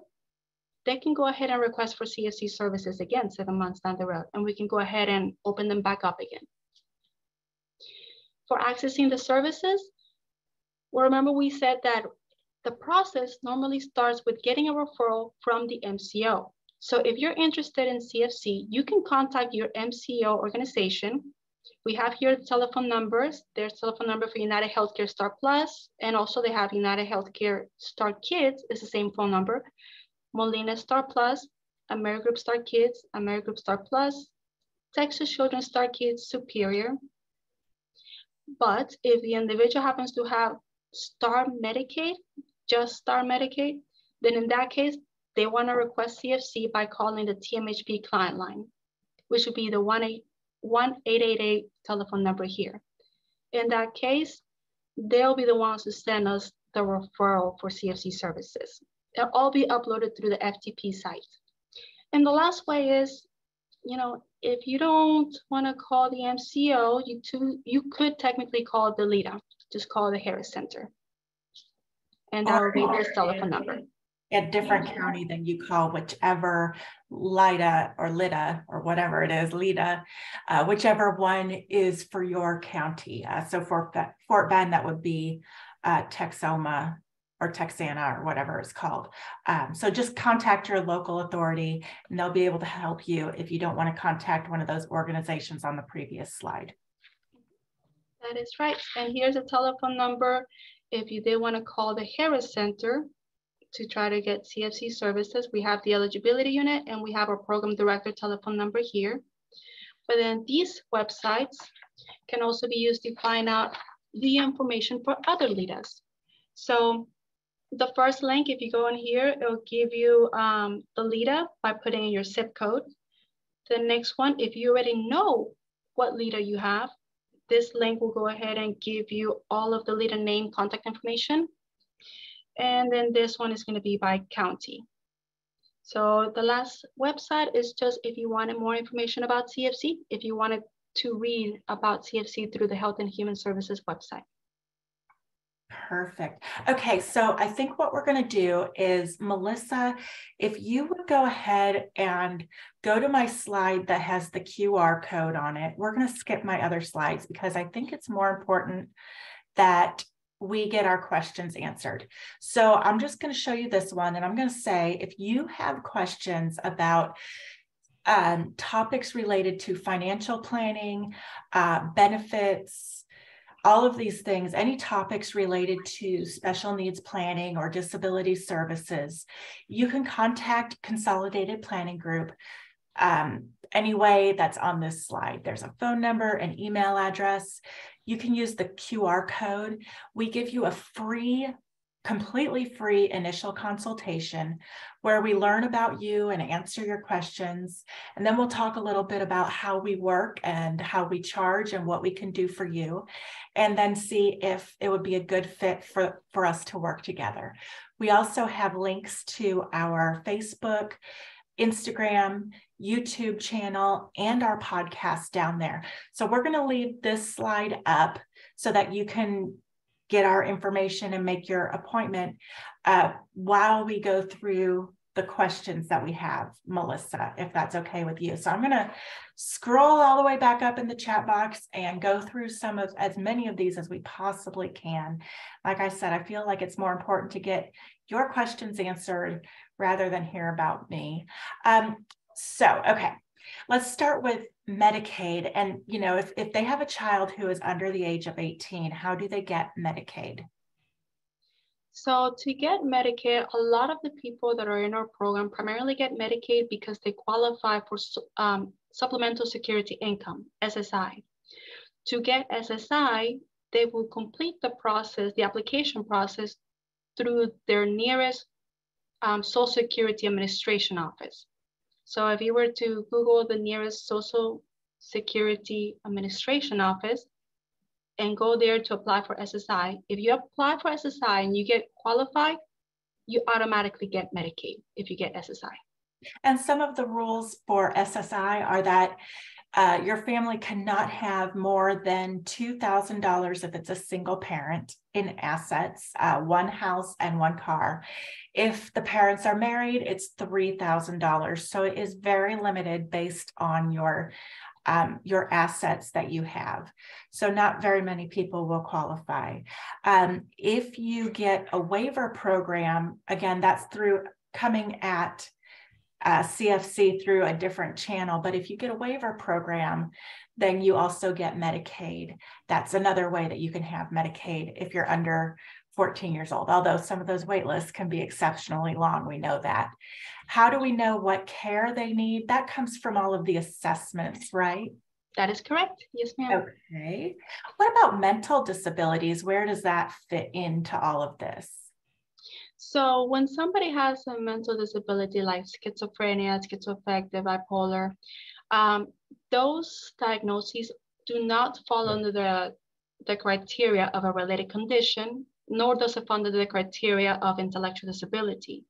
they can go ahead and request for CFC services again seven months down the road, and we can go ahead and open them back up again. For accessing the services, well, remember we said that the process normally starts with getting a referral from the MCO. So if you're interested in CFC, you can contact your MCO organization. We have here the telephone numbers. There's telephone number for United Healthcare Star Plus, and also they have United Healthcare Star Kids, it's the same phone number. Molina Star Plus, AmeriGroup Star Kids, AmeriGroup Star Plus, Texas Children's Star Kids Superior. But if the individual happens to have Star Medicaid, just Star Medicaid, then in that case, they want to request CFC by calling the TMHP client line, which would be the 1-888 telephone number here. In that case, they'll be the ones to send us the referral for CFC services. They'll all be uploaded through the FTP site. And the last way is, you know, if you don't want to call the MCO, you, too, you could technically call the LIDDA, just call the Harris Center. And that will be this telephone number. A different county than you call whichever LIDA or LIDA or whatever it is, LIDA, uh, whichever one is for your county. Uh, so for Fort Bend, that would be uh, Texoma or Texana or whatever it's called. Um, so just contact your local authority and they'll be able to help you if you don't want to contact one of those organizations on the previous slide. That is right. And here's a telephone number if you did want to call the Harris Center to try to get CFC services. We have the eligibility unit and we have our program director telephone number here. But then these websites can also be used to find out the information for other LIDDAs. So the first link, if you go in here, it'll give you um, the LIDDA by putting in your zip code. The next one, if you already know what LIDDA you have, this link will go ahead and give you all of the LIDDA name contact information. And then this one is gonna be by county. So the last website is just if you wanted more information about CFC, if you wanted to read about CFC through the Health and Human Services website. Perfect. Okay, so I think what we're going to do is, Melissa, if you would go ahead and go to my slide that has the QR code on it, we're going to skip my other slides because I think it's more important that we get our questions answered. So I'm just going to show you this one and I'm going to say if you have questions about um, topics related to financial planning, uh, benefits, all of these things, any topics related to special needs planning or disability services, you can contact Consolidated Planning Group um, any way that's on this slide. There's a phone number, an email address. You can use the QR code. We give you a free completely free initial consultation where we learn about you and answer your questions. And then we'll talk a little bit about how we work and how we charge and what we can do for you. And then see if it would be a good fit for, for us to work together. We also have links to our Facebook, Instagram, YouTube channel, and our podcast down there. So we're going to leave this slide up so that you can get our information and make your appointment uh, while we go through the questions that we have, Melissa, if that's okay with you. So I'm going to scroll all the way back up in the chat box and go through some of as many of these as we possibly can. Like I said, I feel like it's more important to get your questions answered rather than hear about me. Um, so, okay, let's start with Medicaid. And, you know, if, if they have a child who is under the age of 18, how do they get Medicaid? So to get Medicaid, a lot of the people that are in our program primarily get Medicaid because they qualify for um, supplemental security income, SSI. To get SSI, they will complete the process, the application process through their nearest um, Social Security Administration office. So if you were to Google the nearest Social Security Administration office and go there to apply for SSI, if you apply for SSI and you get qualified, you automatically get Medicaid if you get SSI. And some of the rules for SSI are that uh, your family cannot have more than $2,000 if it's a single parent in assets, uh, one house and one car. If the parents are married, it's $3,000. So it is very limited based on your um, your assets that you have. So not very many people will qualify. Um, if you get a waiver program, again, that's through coming at uh, CFC through a different channel. But if you get a waiver program, then you also get Medicaid. That's another way that you can have Medicaid if you're under 14 years old, although some of those wait lists can be exceptionally long. We know that. How do we know what care they need? That comes from all of the assessments, right? That is correct. Yes, ma'am. Okay. What about mental disabilities? Where does that fit into all of this? So when somebody has a mental disability like schizophrenia, schizoaffective, bipolar, um, those diagnoses do not fall under the, the criteria of a related condition, nor does it fall under the criteria of intellectual disability.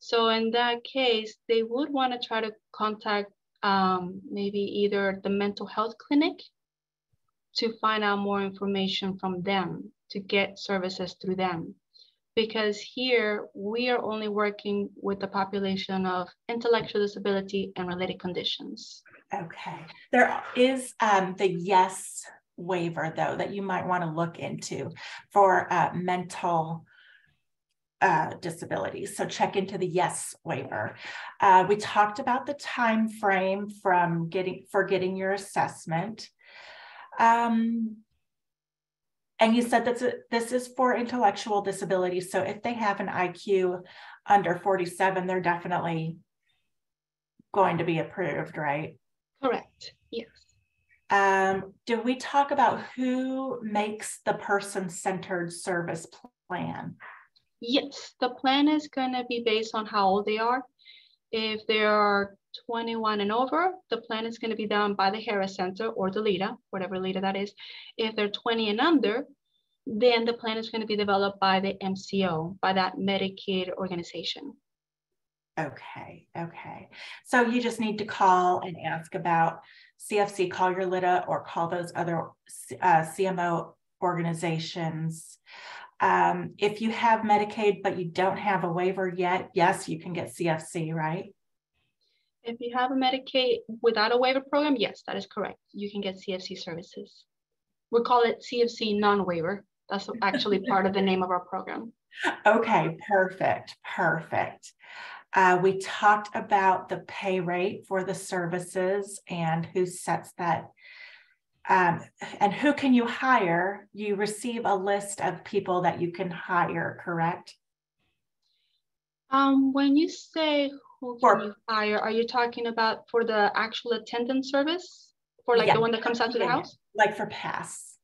So in that case, they would want to try to contact um, maybe either the mental health clinic to find out more information from them, to get services through them because here we are only working with the population of intellectual disability and related conditions. Okay. There is um, the YES waiver, though, that you might want to look into for uh, mental uh, disabilities. So check into the YES waiver. Uh, we talked about the time frame from getting for getting your assessment. Um, and you said that this is for intellectual disabilities. So if they have an IQ under 47, they're definitely going to be approved, right? Correct. Yes. Um, do we talk about who makes the person centered service plan? Yes, the plan is going to be based on how old they are. If they are 21 and over, the plan is going to be done by the Harris Center or the LIDDA, whatever LIDDA that is. If they're 20 and under, then the plan is going to be developed by the MCO, by that Medicaid organization. Okay, okay. So you just need to call and ask about CFC, call your LIDDA or call those other uh, CMO organizations. Um, if you have Medicaid, but you don't have a waiver yet, yes, you can get CFC, right? If you have a Medicaid without a waiver program, yes, that is correct. You can get CFC services. We call it CFC non-waiver. That's actually part of the name of our program. Okay, perfect, perfect. Uh, we talked about the pay rate for the services and who sets that um, and who can you hire? You receive a list of people that you can hire, correct? Um, when you say who can for, you hire, are you talking about for the actual attendant service? For like yeah, the one that comes out to the house? Like for pass.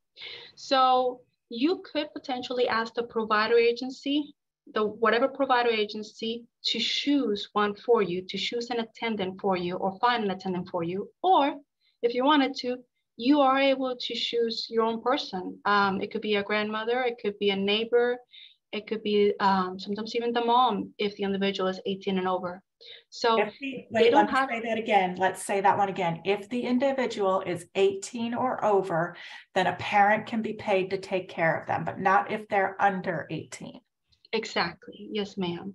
So you could potentially ask the provider agency, the whatever provider agency to choose one for you, to choose an attendant for you or find an attendant for you. Or if you wanted to, you are able to choose your own person. Um, it could be a grandmother, it could be a neighbor, it could be um, sometimes even the mom if the individual is 18 and over. So the, wait, let's have, say that again. Let's say that one again. If the individual is 18 or over, then a parent can be paid to take care of them, but not if they're under 18. Exactly. Yes, ma'am.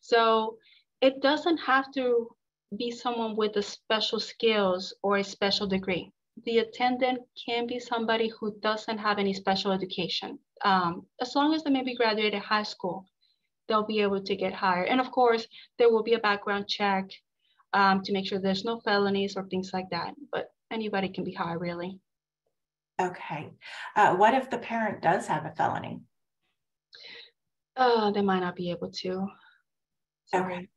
So it doesn't have to be someone with a special skills or a special degree. The attendant can be somebody who doesn't have any special education, um, as long as they maybe graduated high school they'll be able to get hired. And of course, there will be a background check um, to make sure there's no felonies or things like that. But anybody can be hired, really. Okay. Uh, what if the parent does have a felony? Uh, they might not be able to. Sorry. Okay.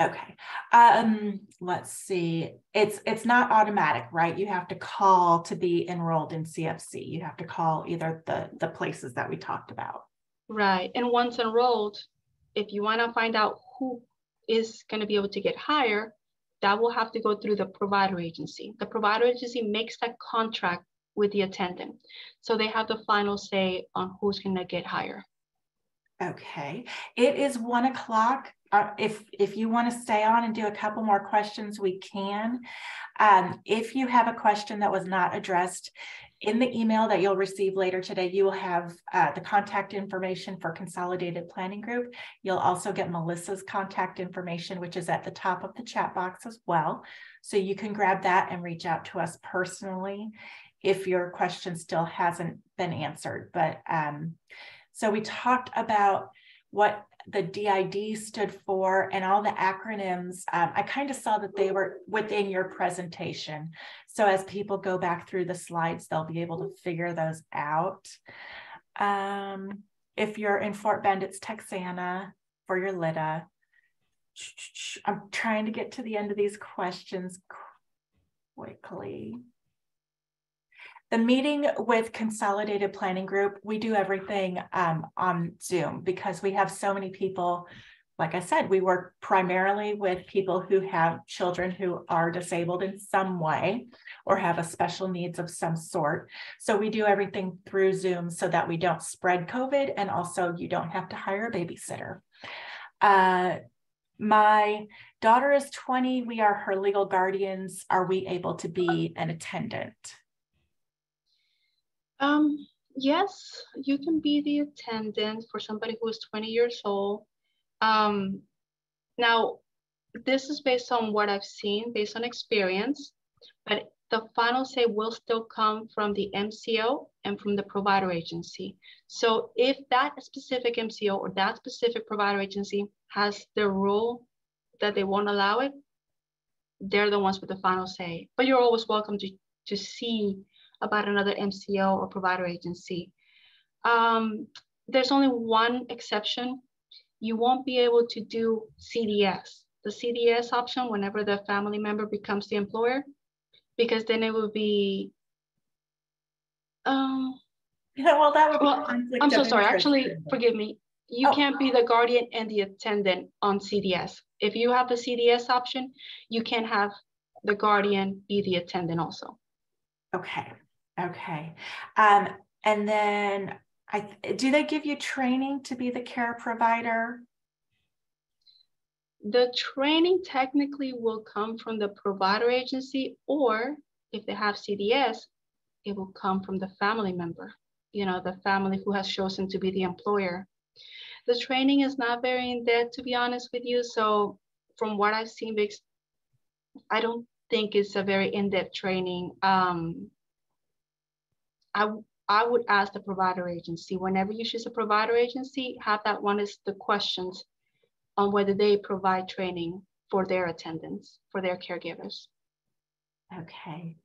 Okay. Um, let's see. It's it's not automatic, right? You have to call to be enrolled in CFC. You have to call either the the places that we talked about. Right. And once enrolled, if you want to find out who is going to be able to get higher, that will have to go through the provider agency. The provider agency makes that contract with the attendant. So they have the final say on who's going to get higher. Okay. It is one o'clock. Uh, if if you want to stay on and do a couple more questions, we can. Um, if you have a question that was not addressed in the email that you'll receive later today, you will have uh, the contact information for Consolidated Planning Group. You'll also get Melissa's contact information, which is at the top of the chat box as well. So you can grab that and reach out to us personally if your question still hasn't been answered. But um, so we talked about what the DID stood for and all the acronyms. Um, I kind of saw that they were within your presentation. So as people go back through the slides, they'll be able to figure those out. Um, if you're in Fort Bend, it's Texana for your LIDDA. I'm trying to get to the end of these questions quickly. The meeting with Consolidated Planning Group, we do everything um, on Zoom because we have so many people. Like I said, we work primarily with people who have children who are disabled in some way or have a special needs of some sort. So we do everything through Zoom so that we don't spread COVID and also you don't have to hire a babysitter. Uh, my daughter is 20. We are her legal guardians. Are we able to be an attendant? Um, yes, you can be the attendant for somebody who is 20 years old. Um, now, this is based on what I've seen, based on experience, but the final say will still come from the MCO and from the provider agency. So if that specific MCO or that specific provider agency has the rule that they won't allow it, they're the ones with the final say. But you're always welcome to, to see about another MCO or provider agency. Um, there's only one exception. You won't be able to do CDS, the CDS option whenever the family member becomes the employer, because then it will be. Um, yeah, well, that would well, I'm so sorry. Actually, forgive me. You oh. can't be the guardian and the attendant on CDS. If you have the CDS option, you can have the guardian be the attendant also. Okay. Okay. Um, and then I do they give you training to be the care provider? The training technically will come from the provider agency, or if they have CDS, it will come from the family member, you know, the family who has chosen to be the employer. The training is not very in depth, to be honest with you. So, from what I've seen, I don't think it's a very in depth training. Um, I, I would ask the provider agency, whenever you choose a provider agency, have that one is the questions on whether they provide training for their attendants, for their caregivers. Okay.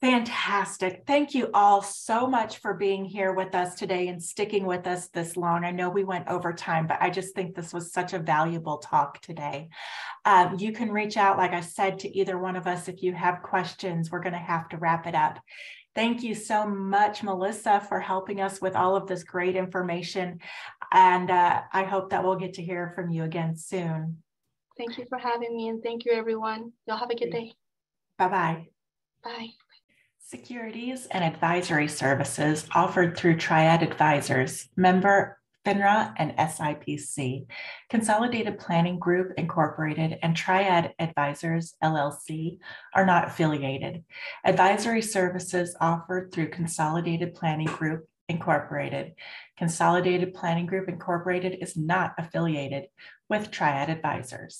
Fantastic. Thank you all so much for being here with us today and sticking with us this long. I know we went over time, but I just think this was such a valuable talk today. Um, you can reach out, like I said, to either one of us if you have questions. We're going to have to wrap it up. Thank you so much, Melissa, for helping us with all of this great information. And uh, I hope that we'll get to hear from you again soon. Thank you for having me and thank you, everyone. Y'all have a good day. Bye-bye. Bye. Securities and advisory services offered through Triad Advisors, member FINRA and SIPC, Consolidated Planning Group Incorporated, and Triad Advisors LLC are not affiliated. Advisory services offered through Consolidated Planning Group Incorporated. Consolidated Planning Group Incorporated is not affiliated with Triad Advisors.